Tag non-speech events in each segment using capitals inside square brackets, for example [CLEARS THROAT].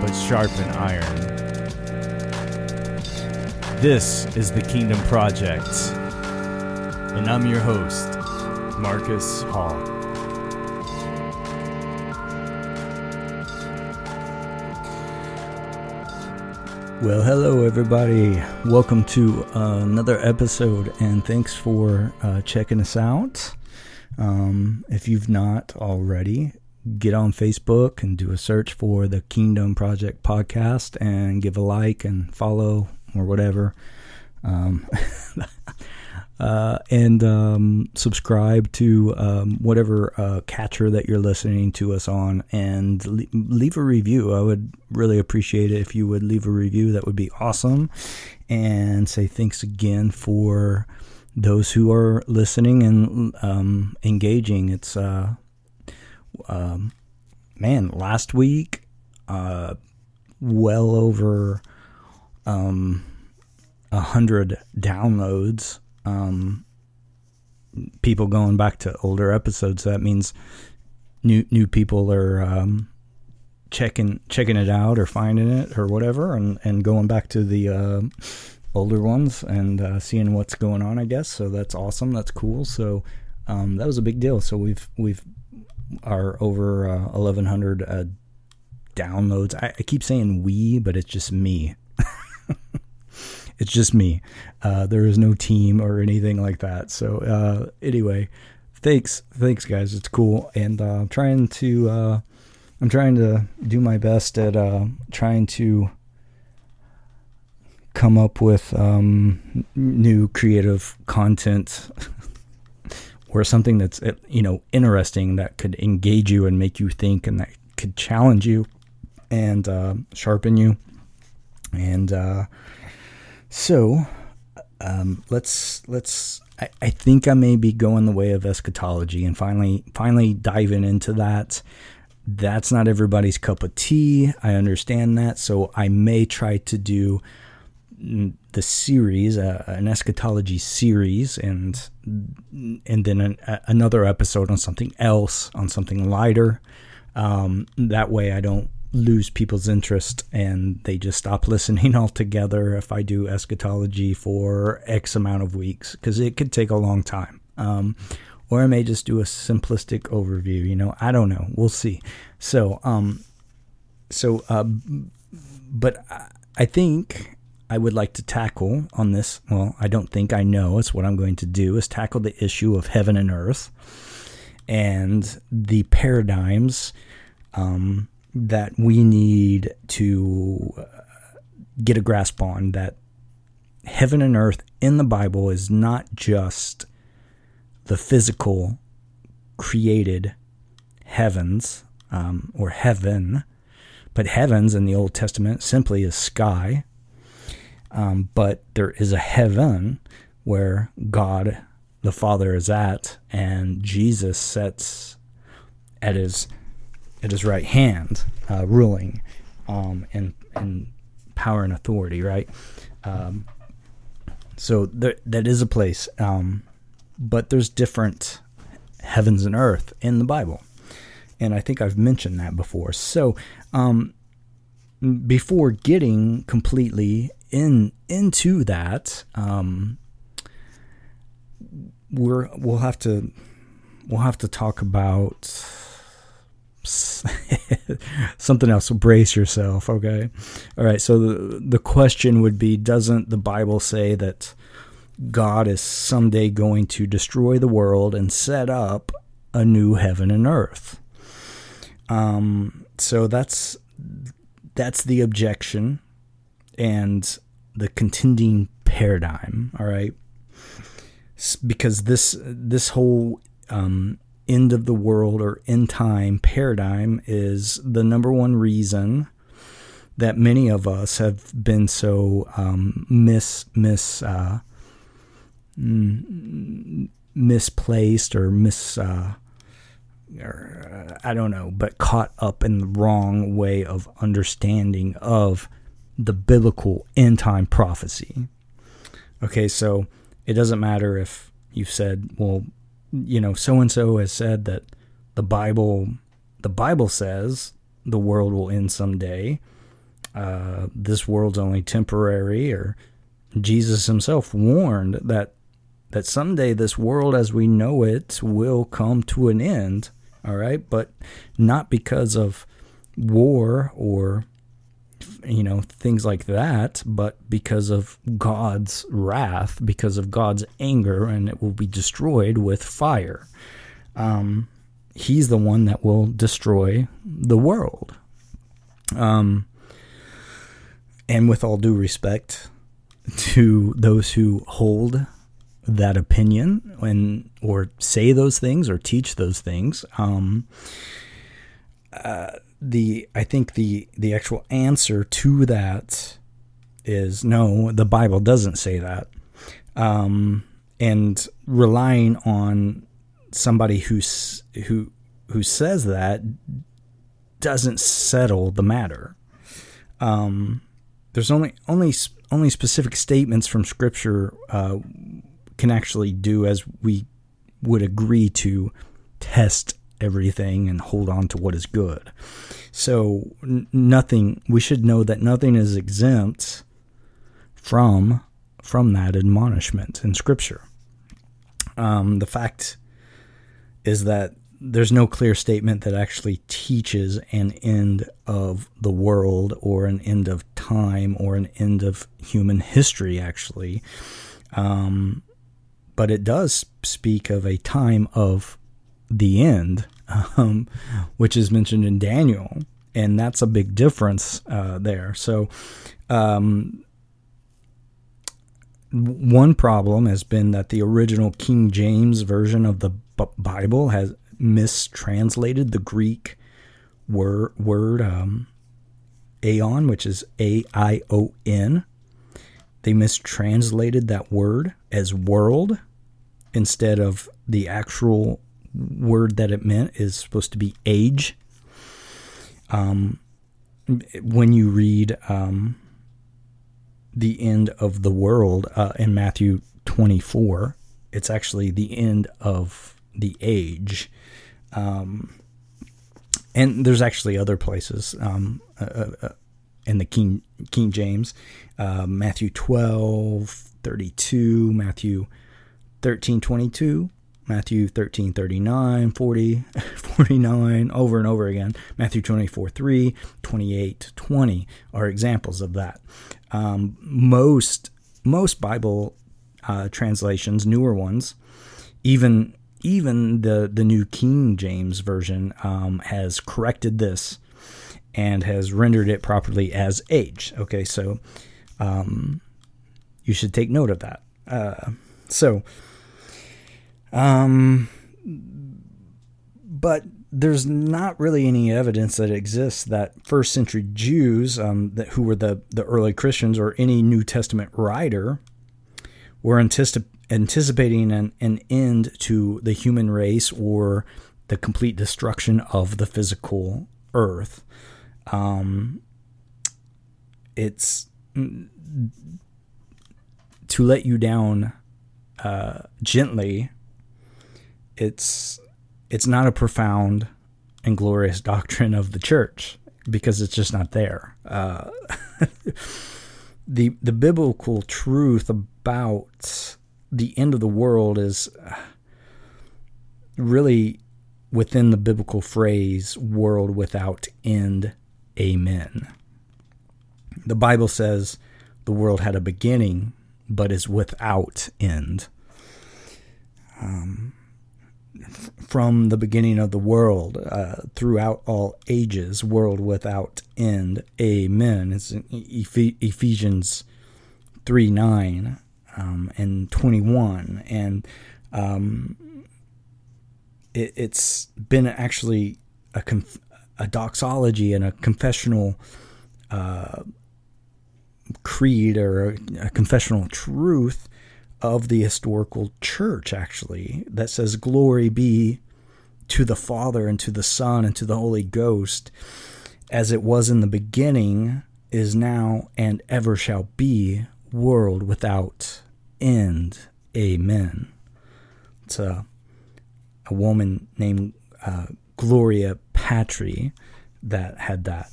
but sharpen iron. This is the Kingdom Project, and I'm your host, Marcus Hall. Well, hello, everybody. Welcome to uh, another episode, and thanks for uh, checking us out. Um, if you've not already, get on Facebook and do a search for the Kingdom Project podcast and give a like and follow or whatever. Um, [LAUGHS] uh, and um, subscribe to um, whatever uh, catcher that you're listening to us on and le- leave a review. I would really appreciate it if you would leave a review. That would be awesome. And say thanks again for those who are listening and um, engaging. It's uh, um, man, last week, uh, well over um, a hundred downloads. Um, people going back to older episodes. That means new new people are um, checking checking it out or finding it or whatever, and and going back to the uh, older ones and uh, seeing what's going on. I guess so. That's awesome. That's cool. So um, that was a big deal. So we've we've are over uh, 1100 uh, downloads. I, I, keep saying we, but it's just me. [LAUGHS] it's just me. Uh, there is no team or anything like that. So uh, anyway, thanks, thanks guys. It's cool, and uh, I'm trying to. Uh, I'm trying to do my best at trying to come up with um, new creative content [LAUGHS] or something that's uh, you know interesting that could engage you and make you think and that could challenge you and uh, sharpen you. And uh, so um, let's let's I, I, think I may be going the way of eschatology and finally finally diving into that. That's not everybody's cup of tea. I understand that. So I may try to do the series, uh, an eschatology series, and and then an, another episode on something else, on something lighter. Um, that way, I don't lose people's interest and they just stop [LAUGHS] listening altogether if I do eschatology for X amount of weeks because it could take a long time. Um, or I may just do a simplistic overview. You know, I don't know. We'll see. So, um, so, uh, but I think I would like to tackle on this, well, I don't think I know, it's what I'm going to do, is tackle the issue of heaven and earth and the paradigms um, that we need to uh, get a grasp on that heaven and earth in the Bible is not just the physical created heavens um, or heaven, but heavens in the Old Testament simply is sky um, but there is a heaven where God the Father is at, and Jesus sits at his at his right hand, uh, ruling um, in in power and authority. Right. Um, so there, that is a place, um, but there's different heavens and earth in the Bible, and I think I've mentioned that before. So um, before getting completely in into that, um, we're we'll have to we'll have to talk about [LAUGHS] something else. So brace yourself, okay? All right. So the the question would be: Doesn't the Bible say that God is someday going to destroy the world and set up a new heaven and earth? Um. So that's that's the objection and the contending paradigm. All right, because this this whole um, end of the world or end time paradigm is the number one reason that many of us have been so um, mis mis uh, mm, misplaced or mis uh, or, uh, I don't know, but caught up in the wrong way of understanding of the biblical end time prophecy. Okay, so it doesn't matter if you've said, well, you know, so and so has said that the Bible the Bible says the world will end someday. Uh, this world's only temporary, or Jesus himself warned that that someday this world as we know it will come to an end. All right, but not because of war or you know things like that, but because of God's wrath, because of God's anger, and it will be destroyed with fire. Um, he's the one that will destroy the world. Um, and with all due respect to those who hold that opinion and or say those things or teach those things, um, uh, the I think the the actual answer to that is no. The Bible doesn't say that, um, and relying on somebody who's who who says that doesn't settle the matter. Um, there's only only only specific statements from Scripture uh, can actually do as we would agree to test everything and hold on to what is good. So nothing we should know that nothing is exempt from from that admonishment in Scripture. Um, the fact is that there's no clear statement that actually teaches an end of the world or an end of time or an end of human history, actually. Um, but it does speak of a time of the end, um, which is mentioned in Daniel. And that's a big difference uh, there. So, um, one problem has been that the original King James version of the Bible has mistranslated the Greek word word um, aeon, which is A I O N. They mistranslated that word as world instead of the actual word that it meant is supposed to be age. Um, when you read um, the end of the world uh, in Matthew 24, it's actually the end of the age. Um, and there's actually other places um, uh, uh, uh in the King King James, uh, Matthew 12, 32, Matthew 13, 22, Matthew 13, 39, 40, [LAUGHS] 49, over and over again. Matthew 24, 3, 28, 20 are examples of that. Um, most most Bible uh, translations, newer ones, even even the the new King James version um, has corrected this and has rendered it properly as age. Okay, so um, you should take note of that. Uh, so, um, but there's not really any evidence that exists that first century Jews, um, that who were the the early Christians, or any New Testament writer, were anticipating anticipating an, an end to the human race or the complete destruction of the physical earth. Um, it's to let you down uh, gently. It's it's not a profound and glorious [LAUGHS] doctrine of the church because it's just not there. Uh, [LAUGHS] the the biblical truth about the end of the world is really within the biblical phrase world without end amen the bible says the world had a beginning but is without end um, from the beginning of the world uh, throughout all ages world without end amen it's in ephesians 3 9 um, and 21. And um, it, has been actually a, conf- a doxology and a confessional uh, creed or a, a confessional truth of the historical church, actually, that says, Glory be to the Father and to the Son and to the Holy Ghost, as it was in the beginning, is now, and ever shall be, world without end. Amen. It's a, a woman named uh, Gloria Patri that had that.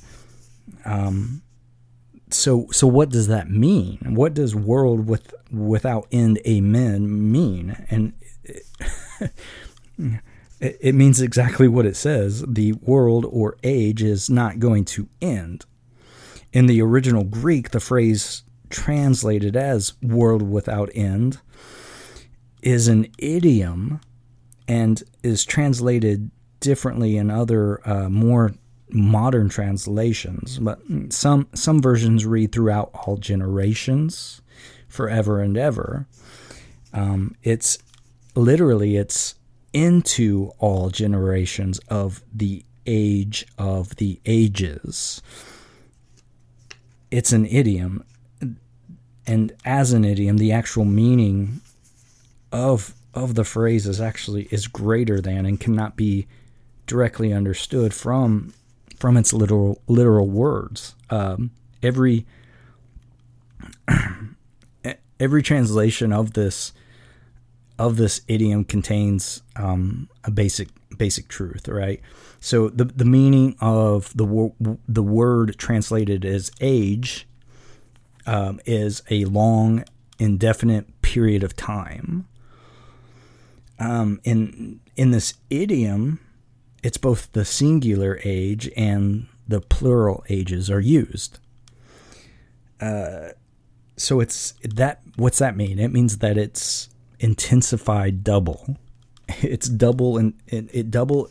Um, so so what does that mean? What does world with without end amen mean? And it, [LAUGHS] it means exactly what it says. The world or age is not going to end. In the original Greek, the phrase translated as world without end is an idiom and is translated differently in other uh, more modern translations, but some some versions read throughout all generations, forever and ever. Um, it's literally it's into all generations of the age of the ages. It's an idiom, and as an idiom, the actual meaning of of the phrase is actually is greater than and cannot be directly understood from from its literal literal words. Um, every [CLEARS THROAT] every translation of this of this idiom contains um, a basic basic truth, right? So the the meaning of the wor- the word translated as age um, is a long, indefinite period of time. Um, in in this idiom, it's both the singular age and the plural ages are used. Uh, so it's that. What's that mean? It means that it's intensified double. [LAUGHS] It's double and it, it double.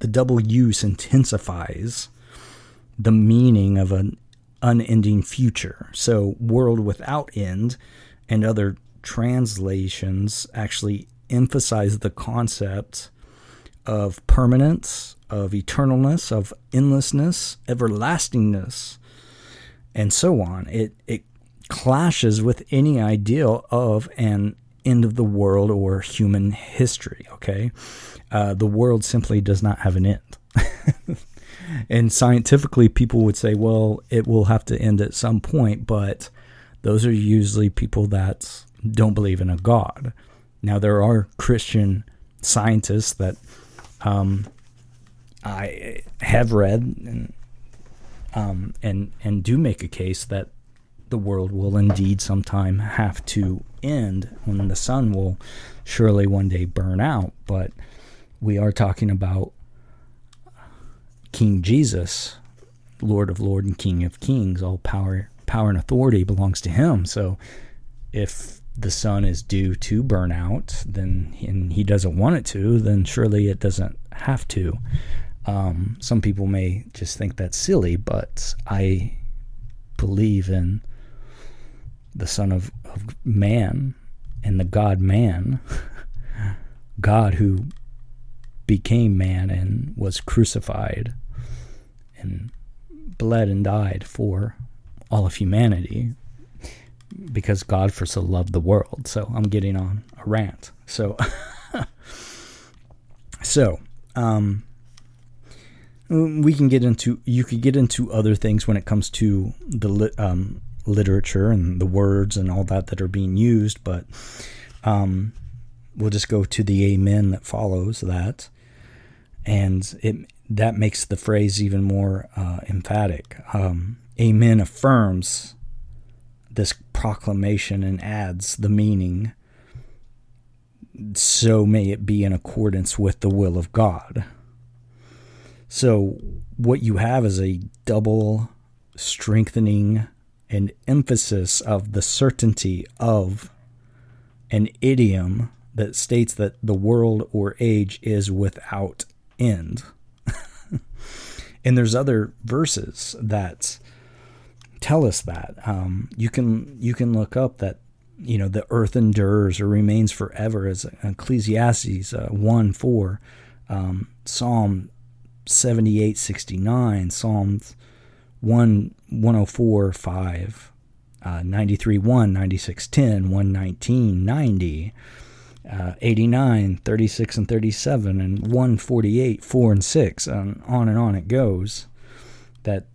The double use intensifies the meaning of an unending future. So world without end and other translations actually emphasize the concept of permanence, of eternalness, of endlessness, everlastingness, and so on. It it clashes with any ideal of an end of the world or human history. Okay, uh, the world simply does not have an end. [LAUGHS] and scientifically, people would say, well, it will have to end at some point, but those are usually people that don't believe in a God. Now, there are Christian scientists that um, I have read and um, and and do make a case that the world will indeed sometime have to end when the sun will surely one day burn out. But we are talking about King Jesus, Lord of Lords and King of Kings. All power, power and authority belongs to Him. So if the sun is due to burn out, then and he doesn't want it to, then surely it doesn't have to. Um, some people may just think that's silly, but I believe in the Son of, of Man and the God Man, [LAUGHS] God who became man and was crucified and bled and died for all of humanity because God for so loved the world. So I'm getting on a rant. So, [LAUGHS] so um, we can get into you could get into other things when it comes to the um, literature and the words and all that that are being used, but um, we'll just go to the amen that follows that, and it that makes the phrase even more uh, emphatic. Um, amen affirms this proclamation and adds the meaning, so may it be in accordance with the will of God. So, what you have is a double strengthening and emphasis of the certainty of an idiom that states that the world or age is without end. [LAUGHS] and there's other verses that tell us that. Um, you can you can look up that you know the earth endures or remains forever as Ecclesiastes uh, one four, um, Psalm seventy eight sixty nine, Psalms one 104 5, uh, 93 1, 96 10, 119 90, uh, 89, 36 and 37, and 148 4 and 6, and on and on it goes. That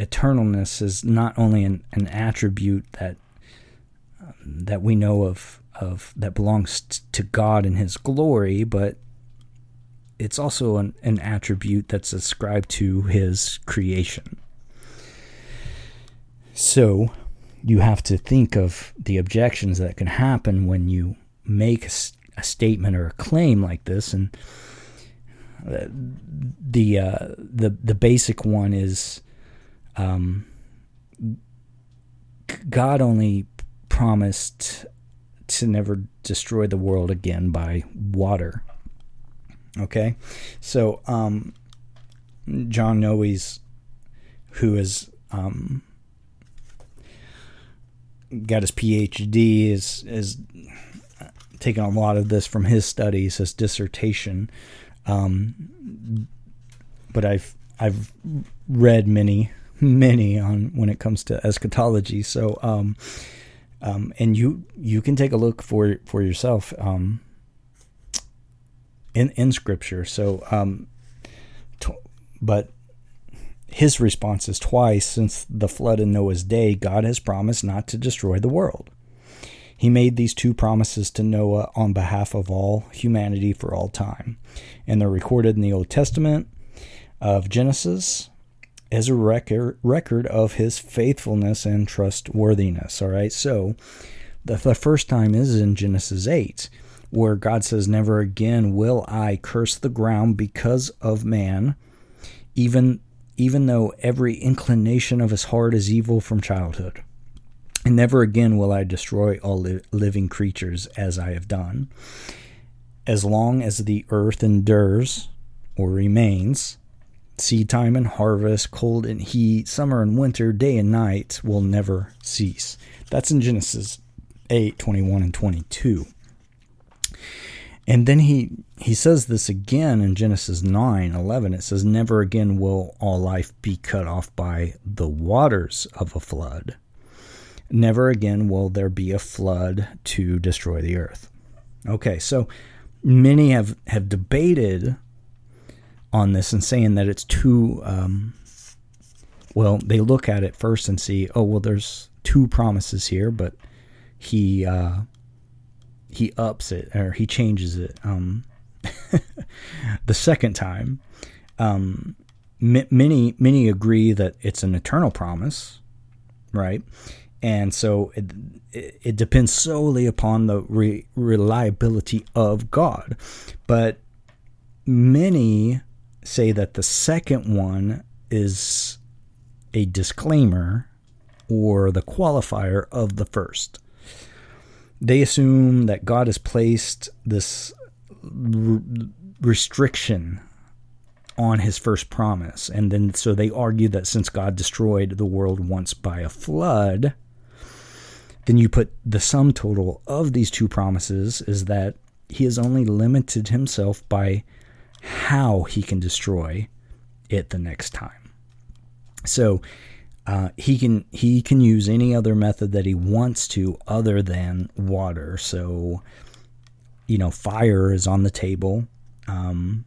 eternalness is not only an, an attribute that um, that we know of of that belongs to God in His glory, but it's also an, an attribute that's ascribed to His creation. So you have to think of the objections that can happen when you make a, a statement or a claim like this, and uh, the uh, the the basic one is um, God only promised to never destroy the world again by water. Okay, so um, John Noe's, who is um, got his PhD, is is taken a lot of this from his studies, his dissertation. Um, but I've I've read many many on when it comes to eschatology. So, um, um, and you you can take a look for for yourself um, in in Scripture. So, um, but his response is twice since the flood in Noah's day, God has promised not to destroy the world. He made these two promises to Noah on behalf of all humanity for all time, and they're recorded in the Old Testament of Genesis as a record record of his faithfulness and trustworthiness. All right, so the, the first time is in Genesis 8, where God says, Never again will I curse the ground because of man, even, even though every inclination of his heart is evil from childhood. And never again will I destroy all li- living creatures as I have done. As long as the earth endures or remains, seed time and harvest, cold and heat, summer and winter, day and night will never cease. That's in Genesis 8 21 and 22. And then he, he says this again in Genesis 9 11. It says, Never again will all life be cut off by the waters of a flood. Never again will there be a flood to destroy the earth. Okay, so many have, have debated on this and saying that it's too um, well they look at it first and see oh well there's two promises here but he uh, he ups it or he changes it um, [LAUGHS] the second time. Um, m- many many agree that it's an eternal promise right? And so it, it, depends solely upon the re- reliability of God. But many say that the second one is a disclaimer or the qualifier of the first. They assume that God has placed this restriction on his first promise. And then so they argue that since God destroyed the world once by a flood, then you put the sum total of these two promises is that he has only limited himself by how he can destroy it the next time. So uh, he can he can use any other method that he wants to other than water. So you know, fire is on the table, um,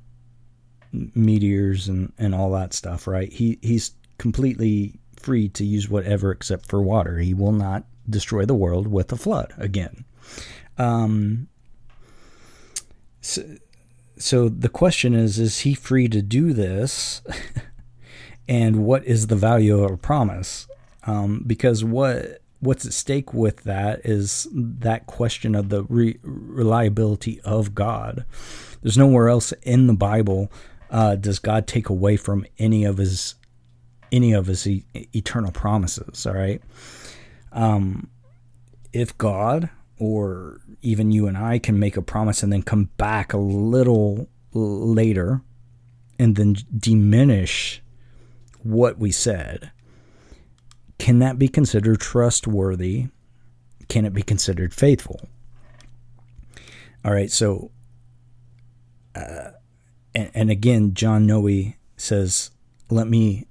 meteors and and all that stuff. Right? He he's completely free to use whatever except for water. He will not destroy the world with a flood again. Um, so, so the question is is he free to do this? [LAUGHS] And what is the value of a promise? Um, because what what's at stake with that is that question of the re- reliability of god. There's nowhere else in the bible uh, does god take away from any of his any of his e- eternal promises all right? Um, if god or even you and I can make a promise and then come back a little later and then diminish what we said. Can that be considered trustworthy? Can it be considered faithful? All right, so, uh, and, and again, John Noe says, let me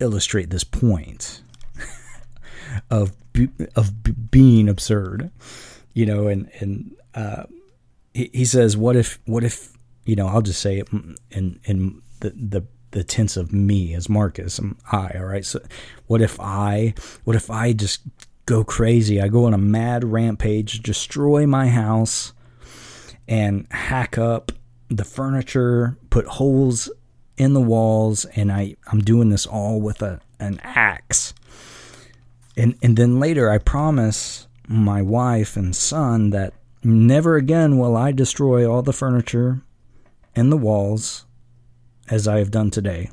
illustrate this point [LAUGHS] of of being absurd, you know, and and uh, he, he says, what if what if you know? I'll just say it in in the the the tense of me as Marcus, I'm I, all right. So, what if I what if I just go crazy? I go on a mad rampage, destroy my house, and hack up the furniture, put holes in the walls, and I I'm doing this all with a an axe. And and then later I promise my wife and son that never again will I destroy all the furniture and the walls as I have done today.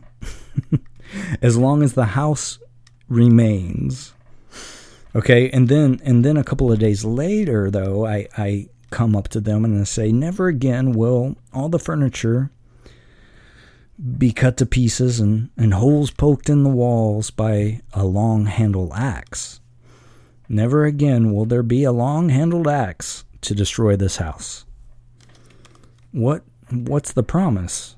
[LAUGHS] as long as the house remains. Okay, and then and then a couple of days later though, I, I come up to them and I say, Never again will all the furniture be cut to pieces and, and holes poked in the walls by a long handle axe. Never again will there be a long handled axe to destroy this house. What what's the promise?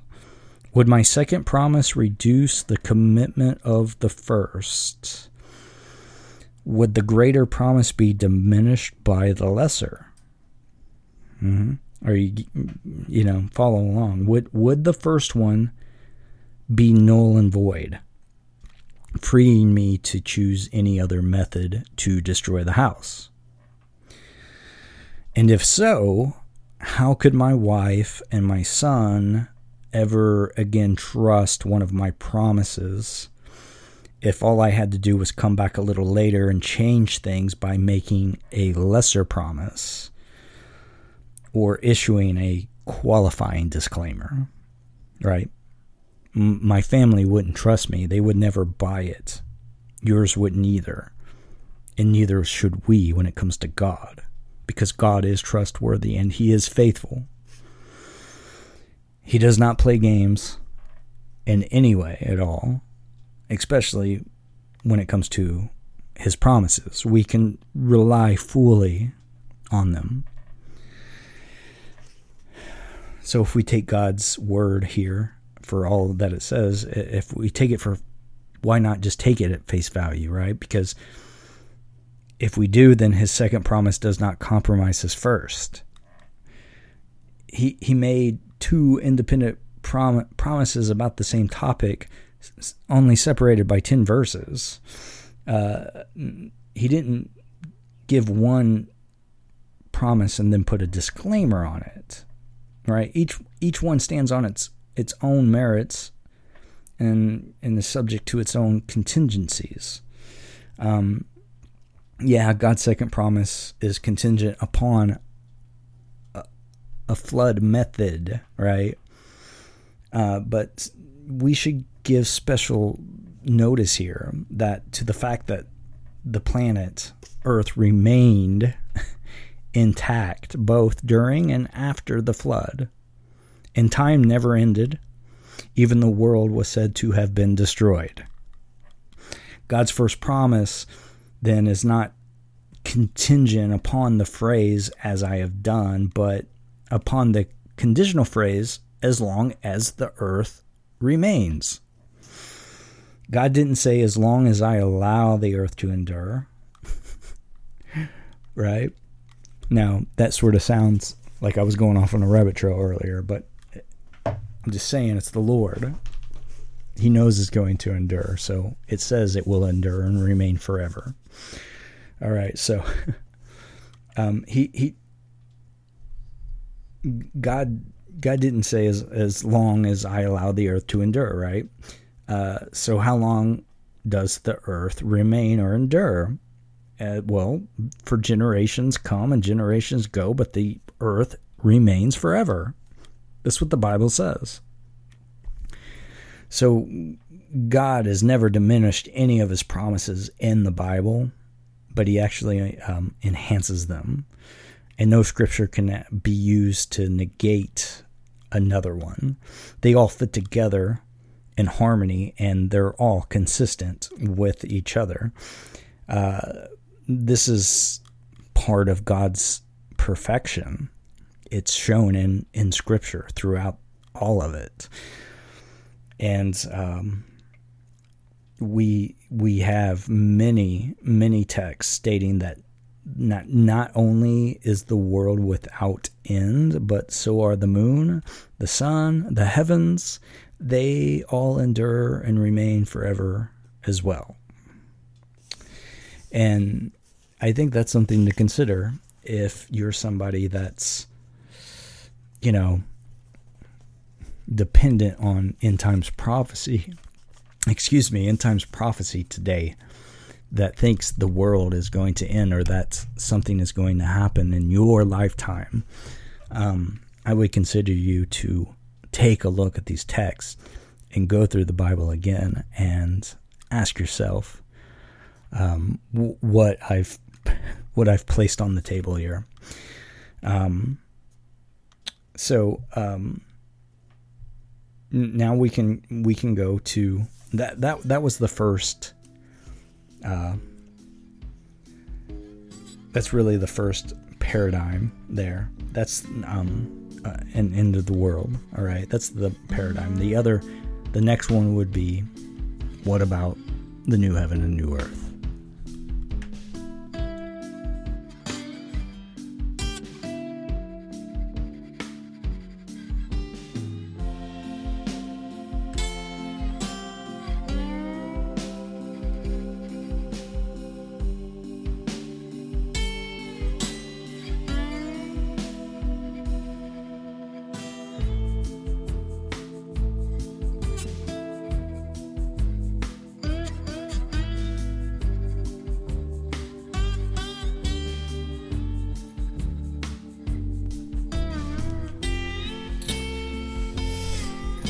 Would my second promise reduce the commitment of the first? Would the greater promise be diminished by the lesser? Mm-hmm. Or you, you know, follow along. Would would the first one be null and void, freeing me to choose any other method to destroy the house? And if so, how could my wife and my son ever again trust one of my promises if all I had to do was come back a little later and change things by making a lesser promise or issuing a qualifying disclaimer, right? My family wouldn't trust me. They would never buy it. Yours wouldn't either. And neither should we when it comes to God, because God is trustworthy and He is faithful. He does not play games in any way at all, especially when it comes to His promises. We can rely fully on them. So if we take God's word here for all that it says. If we take it for, why not just take it at face value, right? Because if we do, then his second promise does not compromise his first. He he made two independent prom- promises about the same topic, only separated by ten verses. Uh, he didn't give one promise and then put a disclaimer on it, right? Each each one stands on its its own merits and and is subject to its own contingencies. Um, yeah, God's second promise is contingent upon a, a flood method, right? Uh, but we should give special notice here that to the fact that the planet Earth remained [LAUGHS] intact both during and after the flood and time never ended. Even the world was said to have been destroyed. God's first promise then is not contingent upon the phrase, as I have done, but upon the conditional phrase, as long as the earth remains. God didn't say, as long as I allow the earth to endure. [LAUGHS] right? Now, that sort of sounds like I was going off on a rabbit trail earlier, but I'm just saying it's the Lord. He knows it's going to endure. So it says it will endure and remain forever. All right. So [LAUGHS] um, he, he, God, God didn't say as, as long as I allow the earth to endure, right? Uh, so how long does the earth remain or endure? Uh, well, for generations come and generations go, but the earth remains forever. That's what the Bible says. So God has never diminished any of his promises in the Bible, but he actually um, enhances them. And no scripture can be used to negate another one. They all fit together in harmony and they're all consistent with each other. Uh, this is part of God's perfection it's shown in in scripture throughout all of it and um, we we have many many texts stating that not not only is the world without end, but so are the moon, the sun, the heavens. They all endure and remain forever as well. And I think that's something to consider if you're somebody that's, you know, dependent on end times prophecy. [LAUGHS] Excuse me, end times prophecy today that thinks the world is going to end or that something is going to happen in your lifetime, um, I would consider you to take a look at these texts and go through the Bible again and ask yourself um, w- what I've [LAUGHS] what I've placed on the table here. Um, so um, now we can we can go to that that that was the first uh, that's really the first paradigm there. That's um, uh, an end of the world. All right, that's the paradigm. The other, the next one would be, what about the new heaven and new earth?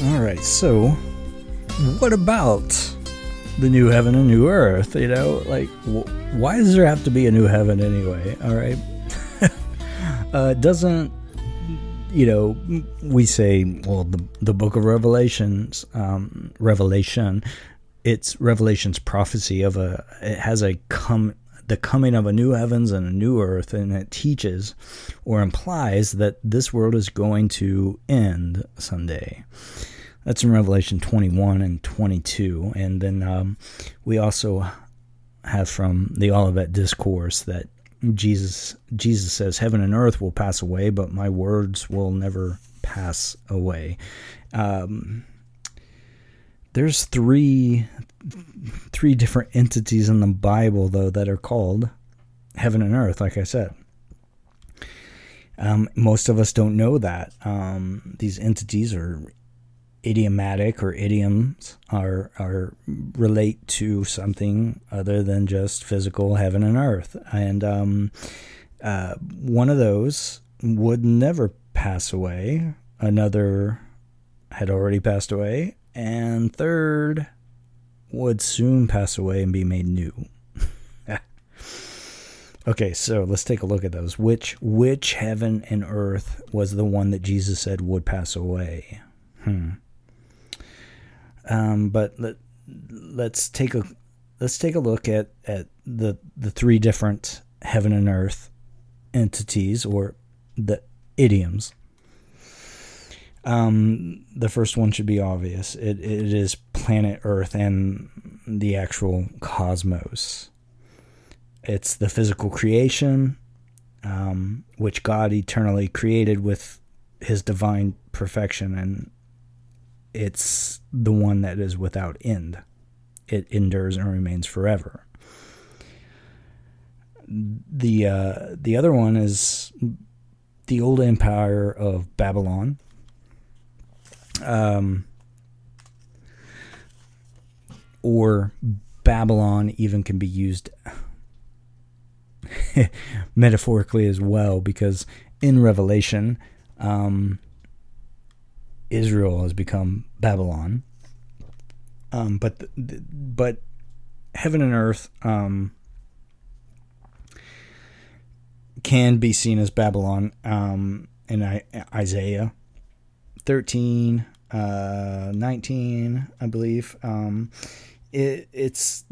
All right, so what about the new heaven and new earth? You know, like, wh- why does there have to be a new heaven anyway? All right, [LAUGHS] uh, doesn't you know? We say, well, the the book of Revelations, um, Revelation, it's Revelation's prophecy of a. It has a come the coming of a new heavens and a new earth, and it teaches or implies that this world is going to end someday. That's in Revelation 21 and 22. And then um, we also have from the Olivet Discourse that Jesus Jesus says, "Heaven and earth will pass away, but my words will never pass away." Um, there's three three different entities in the Bible, though, that are called heaven and earth, like I said. Um, most of us don't know that. Um, these entities are idiomatic or idioms are, are relate to something other than just physical heaven and earth. And um, uh, one of those would never pass away. Another had already passed away. And third would soon pass away and be made new. [LAUGHS] okay, so let's take a look at those. Which which heaven and earth was the one that Jesus said would pass away? Hmm. Um, but let let's take a let's take a look at at the the three different heaven and earth entities or the idioms. Um, the first one should be obvious. It, it is planet Earth and the actual cosmos. It's the physical creation, um, which God eternally created with His divine perfection, and it's the one that is without end. It endures and remains forever. The uh, the other one is the old empire of Babylon um, or Babylon even can be used [LAUGHS] metaphorically as well, because in Revelation, um, Israel has become Babylon. Um, but but heaven and earth um, can be seen as Babylon um, in Isaiah 13, uh, 19, I believe. Um, it, it's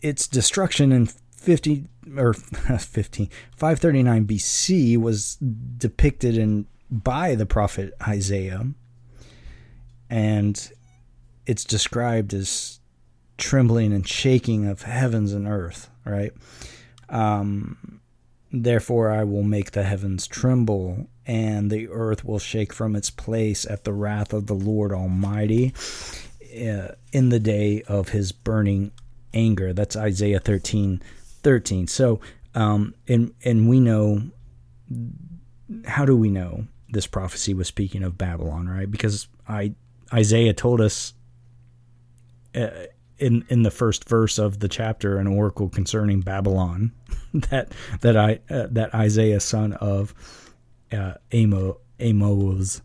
its destruction in 50 or [LAUGHS] 15 539 BC was depicted in by the prophet Isaiah and it's described as trembling and shaking of heavens and earth, right? Um, Therefore, I will make the heavens tremble, and the earth will shake from its place at the wrath of the Lord Almighty uh, in the day of his burning anger. That's Isaiah 13 13. So, um, and, and we know, how do we know this prophecy was speaking of Babylon, right? Because I, Isaiah told us uh, in in the first verse of the chapter an oracle concerning Babylon [LAUGHS] that that I uh, that Isaiah son of uh, Amo Amos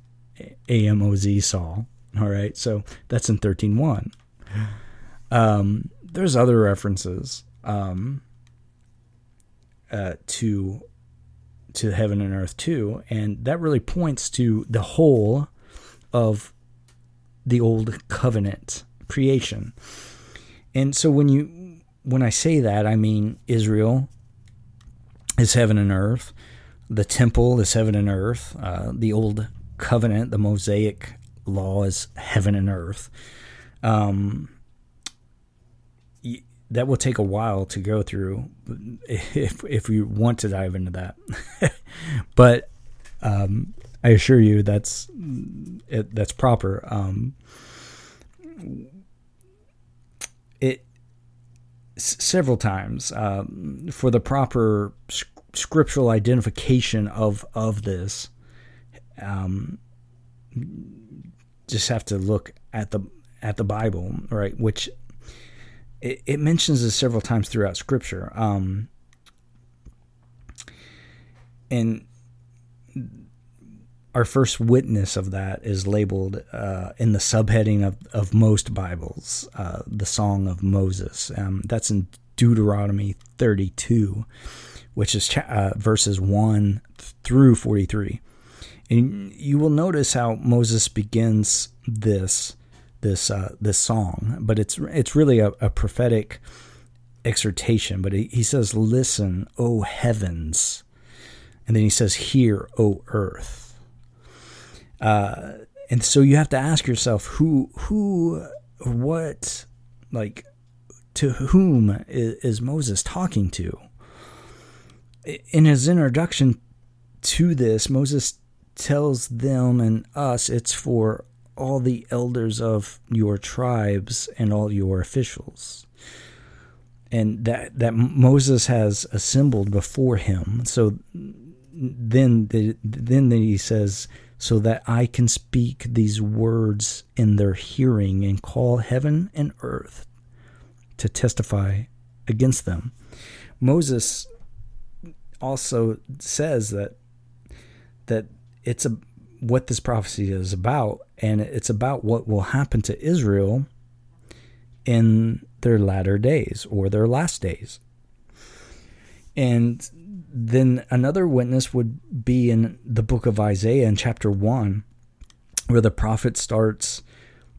Amoz saw. All right, so that's in thirteen one. Um, there's other references um, uh, to to heaven and earth too, and that really points to the whole of the old covenant creation. And so when you when I say that, I mean Israel is heaven and earth. The temple is heaven and earth. Uh, the old covenant, the Mosaic law, is heaven and earth. Um, that will take a while to go through [LAUGHS] if if you want to dive into that. [LAUGHS] but um, I assure you that's it, that's proper. Um, it several times um, for the proper scriptural identification of of this. Um, just have to look at the at the Bible, right? Which it, it mentions this several times throughout Scripture. Um, and our first witness of that is labeled uh, in the subheading of, of most Bibles, uh, the Song of Moses. Um, that's in Deuteronomy 32, which is cha- uh, verses 1 through 43. And you will notice how Moses begins this this uh, this song, but it's it's really a, a prophetic exhortation. But he, he says, "Listen, O heavens," and then he says, "Hear, O earth." Uh, and so you have to ask yourself who, who, what, like, to whom is, is Moses talking to? In his introduction to this, Moses tells them and us it's for all the elders of your tribes and all your officials and that that Moses has assembled before him so then the, then he says so that I can speak these words in their hearing and call heaven and earth to testify against them. Moses also says that that it's a what this prophecy is about and it's about what will happen to Israel in their latter days or their last days. And then another witness would be in the book of Isaiah in chapter 1, where the prophet starts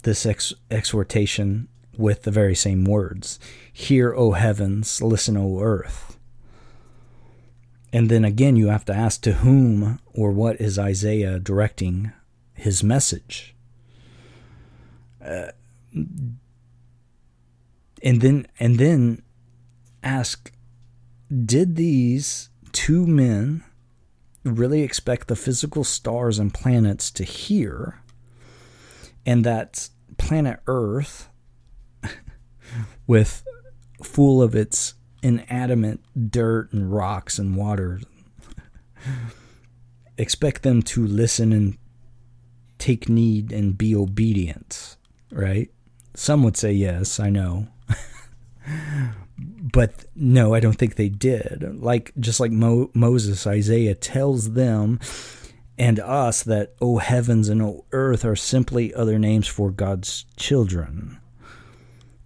this ex- exhortation with the very same words Hear, O heavens, listen, O earth. And then again, you have to ask to whom or what is Isaiah directing his message? Uh, and then and then ask did these two men really expect the physical stars and planets to hear, and that planet Earth, [LAUGHS] with full of its inanimate dirt and rocks and water, expect them to listen and take need and be obedient, right? Some would say yes, I know [LAUGHS] but no, I don't think they did. Like just like Mo- Moses, Isaiah tells them and us that O heavens and O earth are simply other names for God's children,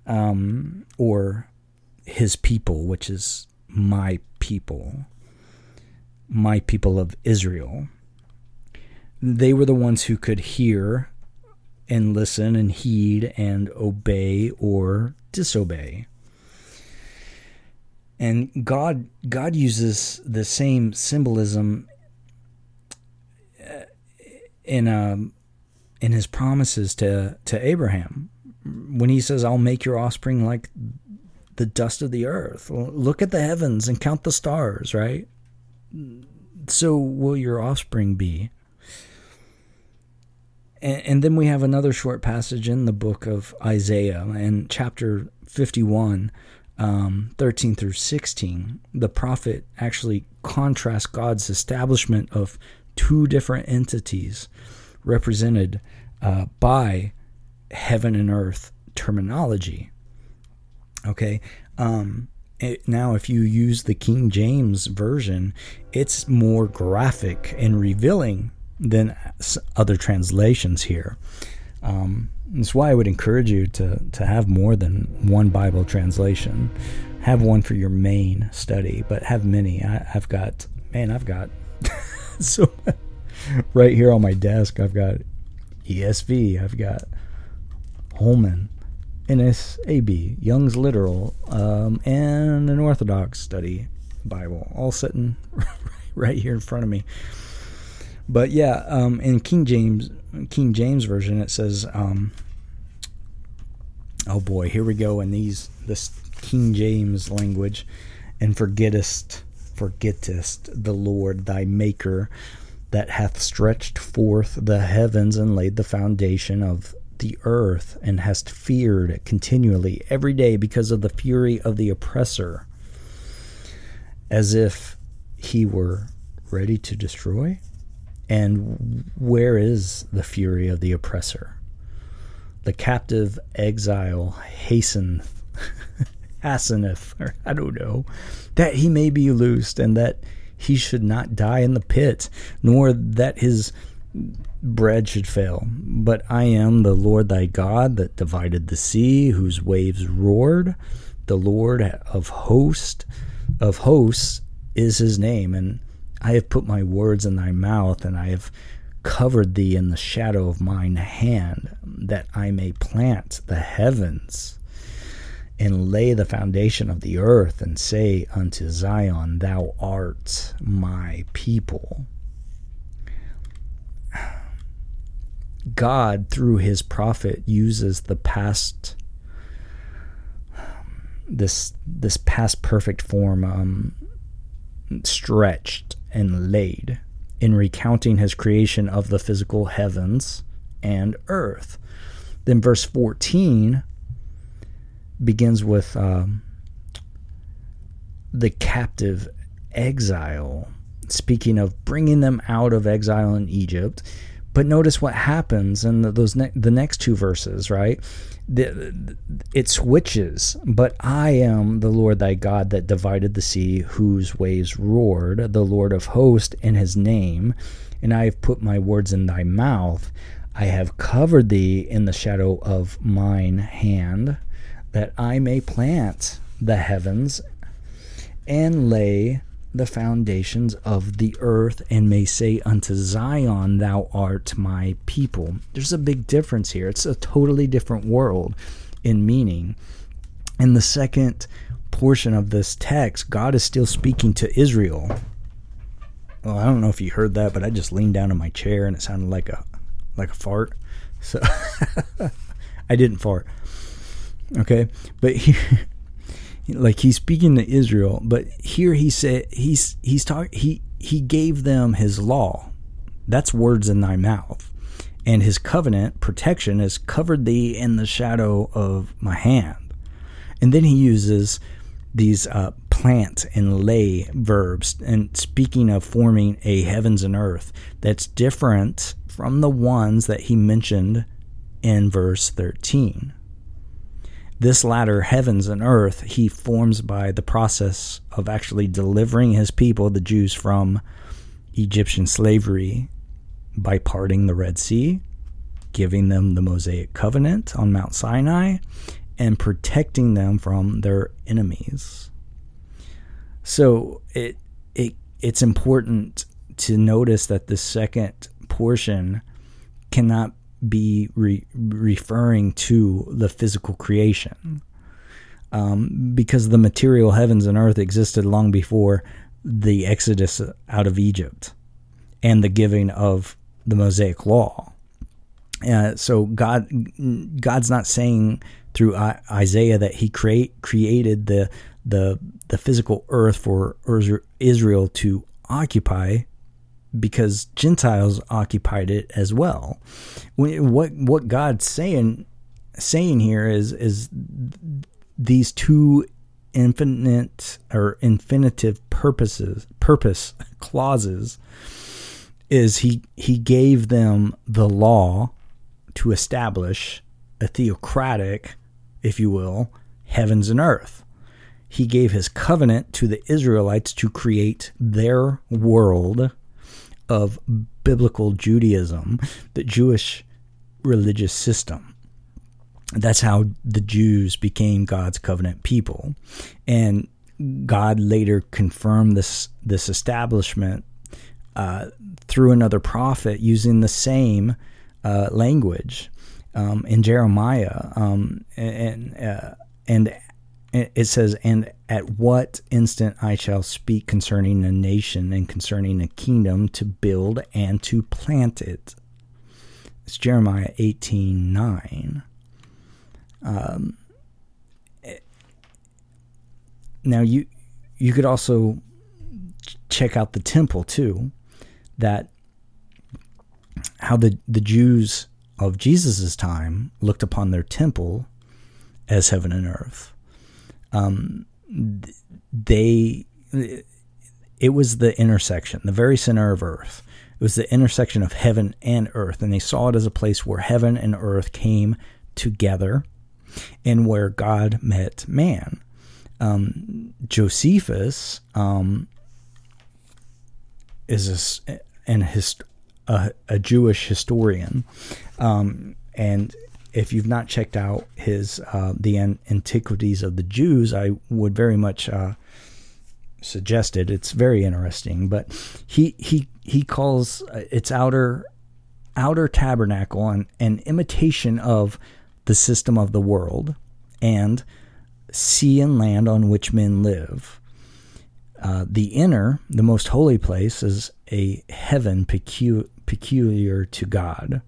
um, or His people, which is my people, my people of Israel. They were the ones who could hear and listen and heed and obey or disobey and God God uses the same symbolism uh, in um in his promises to to Abraham when he says, I'll make your offspring like the dust of the earth. Look at the heavens and count the stars, right? So will your offspring be. And, and then we have another short passage in the book of Isaiah in chapter 51, um, 13 through 16. The prophet actually contrasts God's establishment of two different entities represented uh, by heaven and earth terminology. Okay. Um, it, now, if you use the King James version, it's more graphic and revealing than other translations here. Um, that's why I would encourage you to, to have more than one Bible translation. Have one for your main study, but have many. I, I've got, man, I've got [LAUGHS] so [LAUGHS] right here on my desk, I've got ESV, I've got Holman, NSAB, Young's Literal, um, and an Orthodox Study Bible, all sitting [LAUGHS] right here in front of me. But yeah, um, in King James King James version, it says, um, "Oh boy, here we go in these this King James language, and forgettest, forgettest the Lord thy Maker." That hath stretched forth the heavens and laid the foundation of the earth and hast feared continually every day because of the fury of the oppressor, as if he were ready to destroy? And where is the fury of the oppressor? The captive exile hasteneth, [LAUGHS] hasteneth, or I don't know, that he may be loosed, and that he should not die in the pit, nor that his bread should fail. But I am the Lord thy God that divided the sea, whose waves roared. The Lord of hosts, of hosts is his name, and I have put my words in thy mouth, and I have covered thee in the shadow of mine hand, that I may plant the heavens and lay the foundation of the earth, and say unto Zion, Thou art my people. God, through his prophet, uses the past this this past perfect form um, stretched and laid in recounting his creation of the physical heavens and earth. Then verse 14 begins with um, the captive exile, speaking of bringing them out of exile in Egypt but notice what happens in the, those ne- the next two verses, right? The, it switches. But I am the Lord thy God that divided the sea, whose waves roared, the Lord of hosts in his name. And I have put my words in thy mouth. I have covered thee in the shadow of mine hand, that I may plant the heavens and lay the foundations of the earth and may say unto Zion, Thou art my people. There's a big difference here. It's a totally different world in meaning. In the second portion of this text, God is still speaking to Israel. Well, I don't know if you heard that, but I just leaned down in my chair and it sounded like a like a fart. So [LAUGHS] I didn't fart. Okay, but here like he's speaking to Israel, but here he said he's he's talk he he gave them his law. That's words in thy mouth. And his covenant protection has covered thee in the shadow of my hand. And then he uses these uh, plant and lay verbs, and speaking of forming a heavens and earth that's different from the ones that he mentioned in verse 13. This latter heavens and earth he forms by the process of actually delivering his people, the Jews, from Egyptian slavery by parting the Red Sea, giving them the Mosaic covenant on Mount Sinai, and protecting them from their enemies. So it it it's important to notice that the second portion cannot be re- referring to the physical creation. Um, because the material heavens and earth existed long before the exodus out of Egypt and the giving of the Mosaic law. Uh, so God, God's not saying through Isaiah that He create created the the the physical earth for Israel to occupy because Gentiles occupied it as well. What what God's saying saying here is is these two infinite or infinitive purposes purpose clauses is he he gave them the law to establish a theocratic if you will heavens and earth he gave his covenant to the Israelites to create their world of biblical Judaism the Jewish religious system that's how the Jews became God's covenant people. And God later confirmed this this establishment uh, through another prophet using the same uh, language um, in Jeremiah. Um, and uh, and it says, "And at what instant I shall speak concerning a nation and concerning a kingdom to build and to plant it." It's Jeremiah eighteen nine. Um, now you you could also check out the temple too. That how the the Jews of Jesus's time looked upon their temple as heaven and earth. Um, they it was the intersection, the very center of earth. It was the intersection of heaven and earth, and they saw it as a place where heaven and earth came together and where God met man. Um, Josephus um, is a, an hist- a, a, Jewish historian, um, and if you've not checked out his uh, the Antiquities of the Jews, I would very much uh, suggest it. It's very interesting. But he he he calls uh, its outer outer tabernacle an, an imitation of the system of the world, and sea and land on which men live. Uh, the inner, the most holy place, is a heaven pecu- peculiar to God.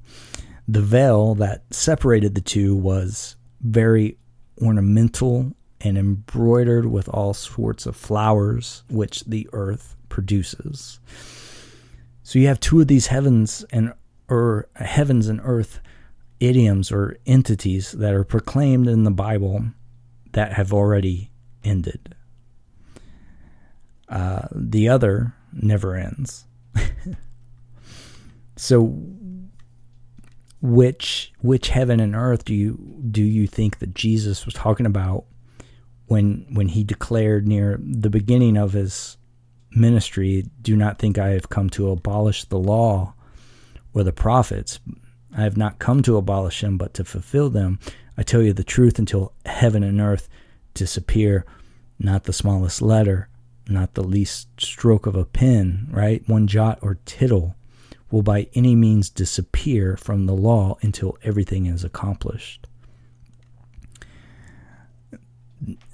The veil that separated the two was very ornamental and embroidered with all sorts of flowers which the earth produces. So you have two of these heavens and or heavens and earth idioms or entities that are proclaimed in the Bible that have already ended. Uh, the other never ends. [LAUGHS] so, which which heaven and earth do you do you think that Jesus was talking about when when he declared near the beginning of his ministry, "Do not think I have come to abolish the law or the prophets, I have not come to abolish them, but to fulfill them. I tell you the truth until heaven and earth disappear, not the smallest letter, not the least stroke of a pen, right? One jot or tittle will by any means disappear from the law until everything is accomplished.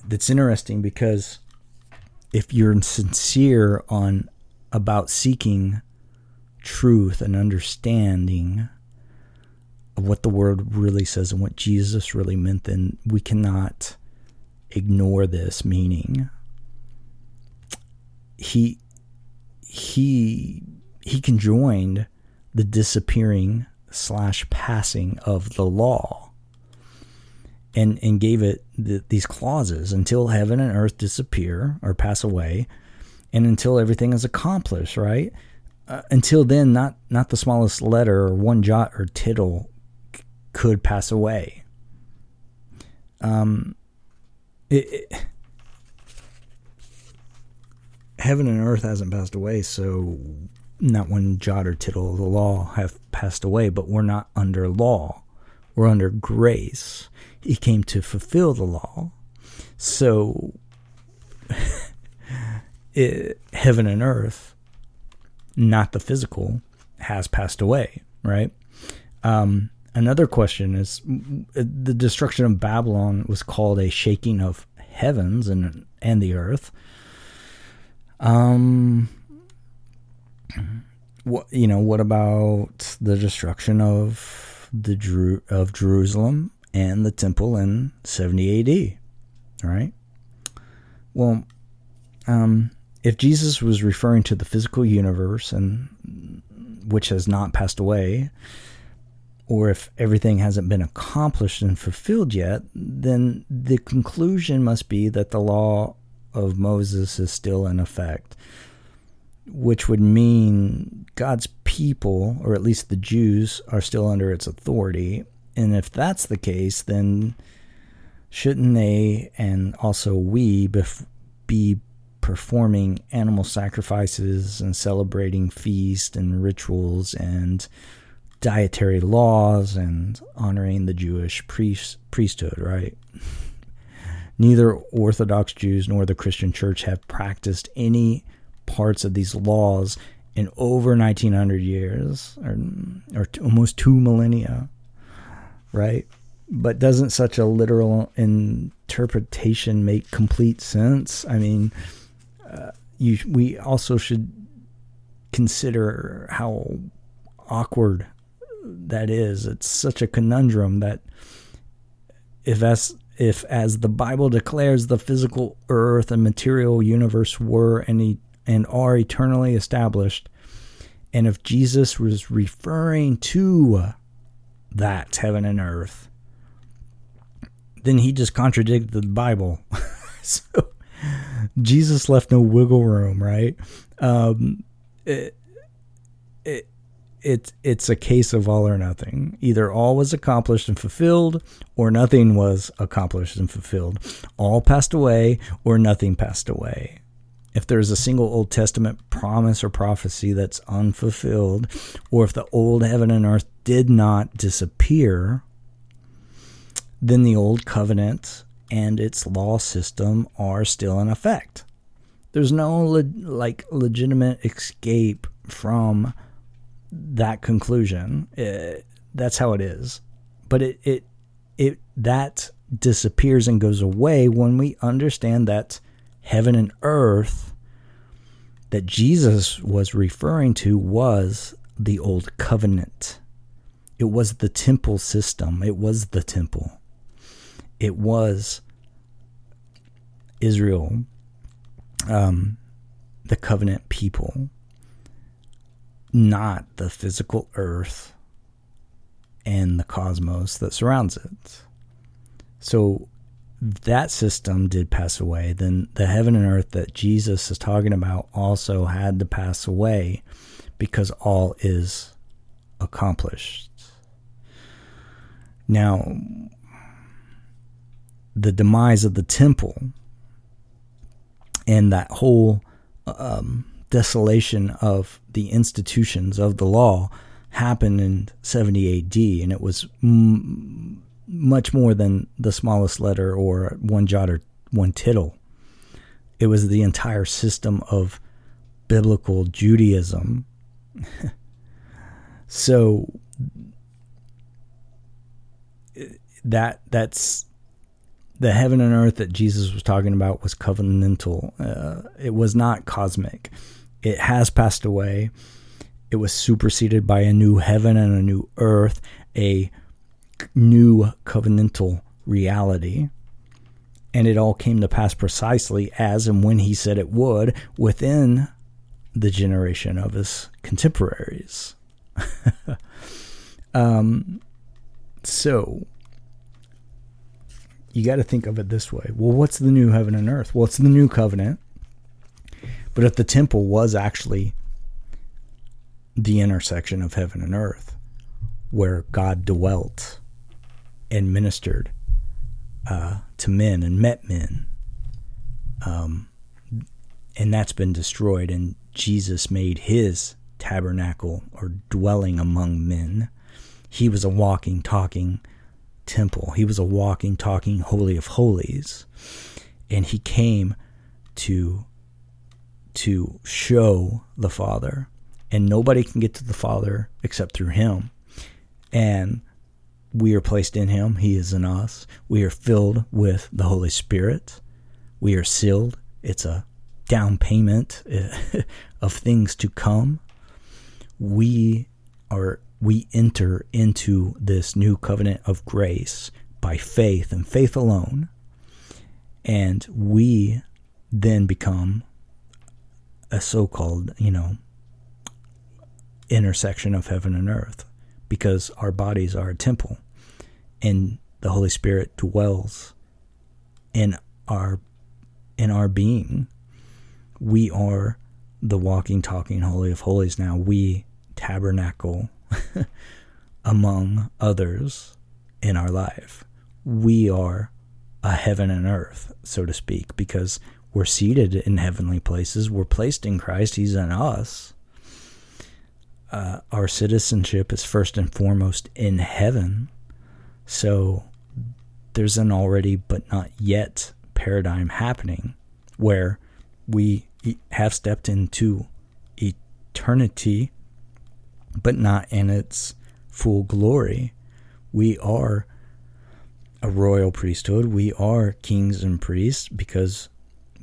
That's interesting because if you're sincere on about seeking truth and understanding of what the word really says and what Jesus really meant, then we cannot ignore this meaning. He he he conjoined the disappearing slash passing of the law and and gave it the, these clauses until heaven and earth disappear or pass away and until everything is accomplished right uh, until then not not the smallest letter or one jot or tittle could pass away. Um, it, it, heaven and earth hasn't passed away, so not one jot or tittle of the law have passed away, but we're not under law. We're under grace. He came to fulfill the law. So, [LAUGHS] it, heaven and earth, not the physical, has passed away, right? Um, another question is the destruction of Babylon was called a shaking of heavens and and the earth. Um, what you know? What about the destruction of the of Jerusalem and the temple in 70 AD. right Well, um, if Jesus was referring to the physical universe and which has not passed away, or if everything hasn't been accomplished and fulfilled yet, then the conclusion must be that the law of Moses is still in effect, which would mean God's people, or at least the Jews, are still under its authority. And if that's the case, then shouldn't they and also we bef- be performing animal sacrifices and celebrating feasts and rituals and dietary laws and honoring the Jewish priest, priesthood, right? [LAUGHS] Neither Orthodox Jews nor the Christian church have practiced any parts of these laws in over 1900 years or, or almost two millennia, right? But doesn't such a literal interpretation make complete sense? I mean, uh, you, we also should consider how awkward that is. It's such a conundrum that if as if as the Bible declares the physical earth and material universe were and and are eternally established, and if Jesus was referring to that heaven and earth, then he just contradicted the Bible. [LAUGHS] so Jesus left no wiggle room, right? Um, it, it, it's it's a case of all or nothing. Either all was accomplished and fulfilled, or nothing was accomplished and fulfilled. All passed away, or nothing passed away. If there is a single Old Testament promise or prophecy that's unfulfilled, or if the old heaven and earth did not disappear, then the old covenant and its law system are still in effect. There's no le- like legitimate escape from that conclusion. It, uh, that's how it is. But it, it it that disappears and goes away when we understand that heaven and earth that Jesus was referring to was the old covenant. It was the temple system. It was the temple. It was Israel, um, the covenant people not the physical earth and the cosmos that surrounds it. So that system did pass away. Then the heaven and earth that Jesus is talking about also had to pass away because all is accomplished. Now, the demise of the temple and that whole um, desolation of the institutions of the law happened in 70 AD, and it was much more than the smallest letter or one jot or one tittle. It was the entire system of biblical Judaism. [LAUGHS] so that that's the heaven and earth that Jesus was talking about was covenantal. Uh, it was not cosmic. It has passed away. It was superseded by a new heaven and a new earth, a new covenantal reality. And it all came to pass precisely as and when he said it would within the generation of his contemporaries. [LAUGHS] um, so you got to think of it this way. Well, what's the new heaven and earth? Well, it's the new covenant. But if the temple was actually the intersection of heaven and earth, where God dwelt and ministered uh, to men and met men, um, and that's been destroyed, and Jesus made his tabernacle or dwelling among men. He was a walking, talking temple. He was a walking, talking holy of holies, and he came to to show the Father. And nobody can get to the Father except through Him. And we are placed in Him, He is in us. We are filled with the Holy Spirit. We are sealed. It's a down payment [LAUGHS] of things to come. We are we enter into this new covenant of grace by faith and faith alone. And we then become a so called, you know, intersection of heaven and earth because our bodies are a temple and the Holy Spirit dwells in our in our being. We are the walking, talking holy of holies now. We tabernacle [LAUGHS] among others in our life. We are a heaven and earth, so to speak, because we're seated in heavenly places. We're placed in Christ. He's in us. Uh, our citizenship is first and foremost in heaven. So there's an already but not yet paradigm happening where we have stepped into eternity, but not in its full glory. We are a royal priesthood. We are kings and priests because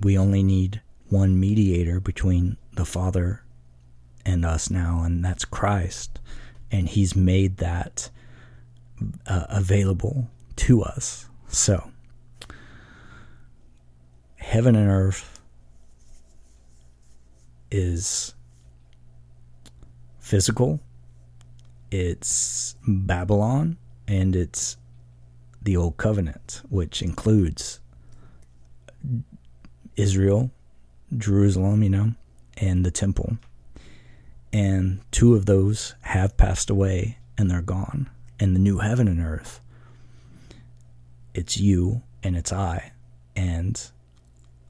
we only need one mediator between the Father and us now, and that's Christ. And He's made that uh, available to us. So, heaven and earth is physical, it's Babylon, and it's the Old Covenant, which includes Israel, Jerusalem, you know, and the temple. And two of those have passed away and they're gone. And the new heaven and earth, it's you and it's I and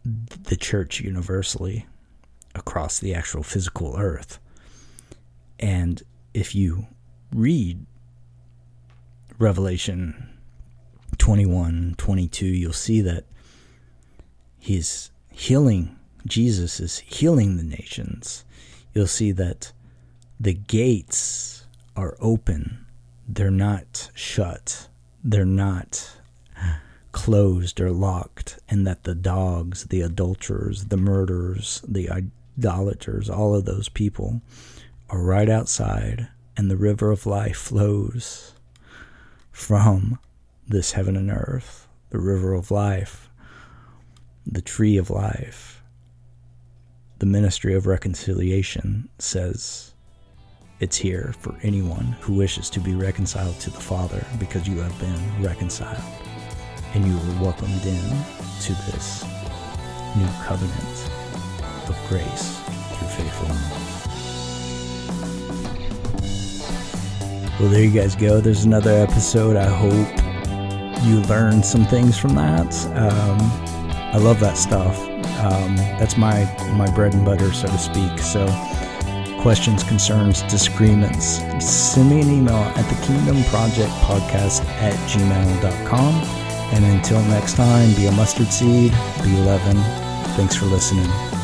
the church universally across the actual physical earth. And if you read Revelation 21, 22, you'll see that he's healing, Jesus is healing the nations. You'll see that the gates are open, they're not shut, they're not closed or locked, and that the dogs, the adulterers, the murderers, the idolaters, all of those people are right outside, and the river of life flows from this heaven and earth, the river of life, the tree of life. The ministry of reconciliation says it's here for anyone who wishes to be reconciled to the Father because you have been reconciled and you were welcomed in to this new covenant of grace through faith alone. Well, there you guys go. There's another episode. I hope you learned some things from that. Um, I love that stuff. Um, that's my my bread and butter, so to speak. So, questions, concerns, disagreements, send me an email at the Kingdom Project Podcast at gmail.com. And until next time, be a mustard seed, be 11. Thanks for listening.